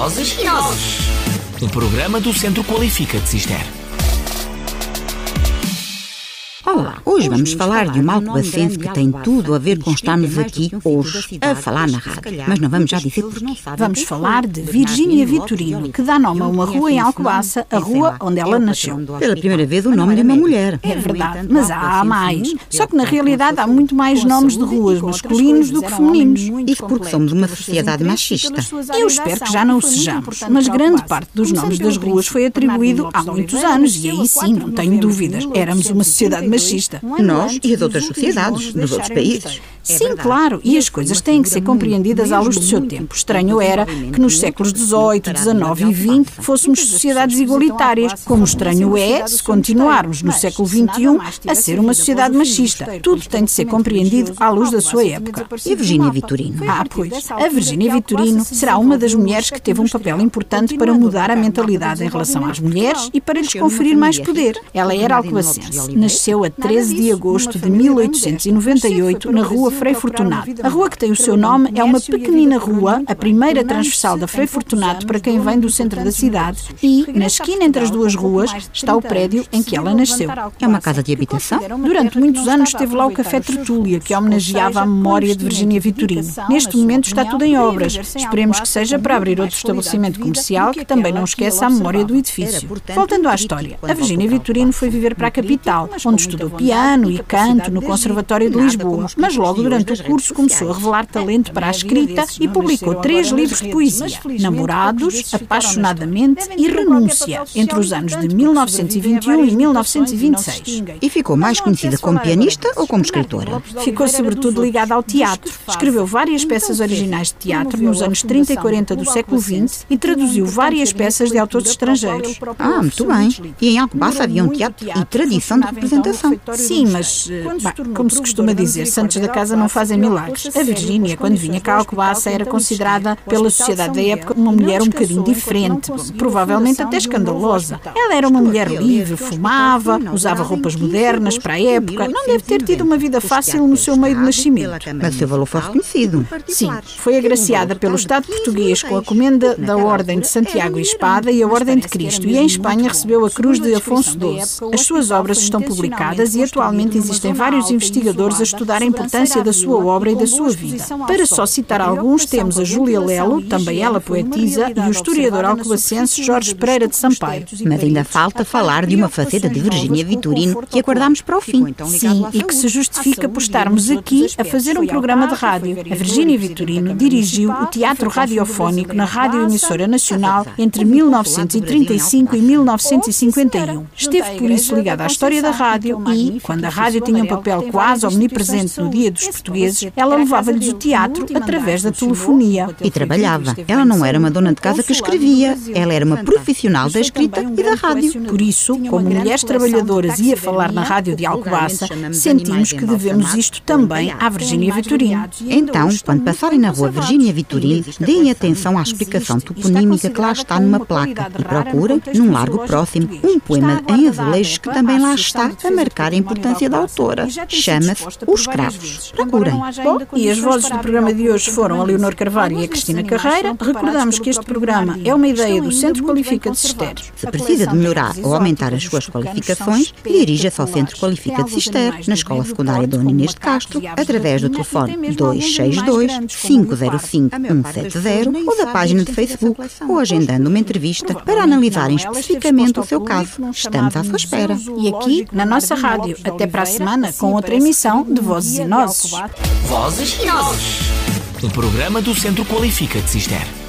Vozes. O programa do Centro Qualifica de Cister. Olá, hoje vamos falar de uma alcobacense que tem tudo a ver com estarmos aqui hoje a falar na rádio. Mas não vamos já dizer porquê. Vamos falar de Virgínia Vitorino, que dá nome a uma rua em Alcobaça, a rua onde ela nasceu. Pela primeira vez o nome de uma mulher. É verdade, mas há mais. Só que na realidade há muito mais nomes de ruas masculinos do que femininos. Isso porque somos uma sociedade machista. Eu espero que já não o sejamos, mas grande parte dos nomes das ruas foi atribuído há muitos anos e aí sim, não tenho dúvidas, éramos uma sociedade machista. Nós e as outras sociedades dos outros países. Sim, claro, e as coisas têm que ser compreendidas à luz do seu tempo. Estranho era que nos séculos XVIII, XIX e XX fôssemos sociedades igualitárias, como estranho é se continuarmos no século XXI a ser uma sociedade machista. Tudo tem de ser compreendido à luz da sua época. E a Virgínia Vitorino? Ah, pois. A Virgínia Vitorino será uma das mulheres que teve um papel importante para mudar a mentalidade em relação às mulheres e para lhes conferir mais poder. Ela era alcobacense. Nasceu a 13 de agosto de 1898 na rua Frei Fortunato. A rua que tem o seu nome é uma pequenina rua, a primeira transversal da Frei Fortunato para quem vem do centro da cidade e, na esquina entre as duas ruas, está o prédio em que ela nasceu. É uma casa de habitação? Durante muitos anos esteve lá o Café Tertúlia, que homenageava a memória de Virgínia Vitorino. Neste momento está tudo em obras. Esperemos que seja para abrir outro estabelecimento comercial que também não esqueça a memória do edifício. Voltando à história, a Virgínia Vitorino foi viver para a capital, onde estudou piano e canto no Conservatório de Lisboa, mas logo durante o curso começou a revelar talento para a escrita e publicou três livros de poesia: Namorados, Apaixonadamente e Renúncia, entre os anos de 1921 e 1926. E ficou mais conhecida como pianista ou como escritora? Ficou sobretudo ligada ao teatro. Escreveu várias peças originais de teatro nos anos 30 e 40 do século XX e traduziu várias peças de autores estrangeiros. Ah, muito bem. E em Alcobaça havia um teatro e tradição de representação. Sim, mas, bem, como se costuma dizer, santos da casa não fazem milagres. A Virgínia, quando vinha cá a Alcobaça, era considerada pela sociedade da época uma mulher um bocadinho diferente, provavelmente até escandalosa. Ela era uma mulher livre, fumava, usava roupas modernas para a época, não deve ter tido uma vida fácil no seu meio de nascimento. Mas o seu valor foi reconhecido. Sim, foi agraciada pelo Estado português com a comenda da Ordem de Santiago e Espada e a Ordem de Cristo, e em Espanha recebeu a Cruz de Afonso XII. As suas obras estão publicadas e atualmente existem vários investigadores a estudar a importância da sua obra e da sua vida. Para só citar alguns, temos a Júlia Lelo, também ela poetisa, e o historiador alcobacense Jorge Pereira de Sampaio. Mas ainda falta falar de uma faceta de Virgínia Vitorino que aguardamos para o fim. Sim, e que se justifica por estarmos aqui a fazer um programa de rádio. A Virgínia Vitorino dirigiu o teatro radiofónico na Rádio Emissora Nacional entre 1935 e 1951. Esteve por isso ligada à história da rádio e, quando a rádio tinha um papel quase omnipresente no dia dos portugueses, ela levava-lhes o teatro através da telefonia. E trabalhava. Ela não era uma dona de casa que escrevia, ela era uma profissional da escrita e da rádio. Por isso, como mulheres trabalhadoras e a falar na rádio de Alcobaça, sentimos que devemos isto também à Virgínia Vitorino. Então, quando passarem na rua Virgínia Vitorino, deem atenção à explicação toponímica que lá está numa placa e procurem, num largo próximo, um poema em azulejos que também lá está a marcar a importância da autora. Chama-se Os Cravos. Procurem. Bom, e as vozes do programa de hoje foram a Leonor Carvalho e a Cristina Carreira. Recordamos que este programa é uma ideia do Centro Qualifica de Cister. Se precisa de melhorar ou aumentar as suas qualificações, dirija-se ao Centro Qualifica de Cister, na Escola Secundária Dona Inês de Castro, através do telefone 262 505 170 ou da página de Facebook ou agendando uma entrevista para analisarem especificamente o seu caso. Estamos à sua espera. E aqui, na nossa rádio. Até para a semana com outra emissão de Vozes e Nozes. Vozes e Nozes. O programa do Centro Qualifica de Cister.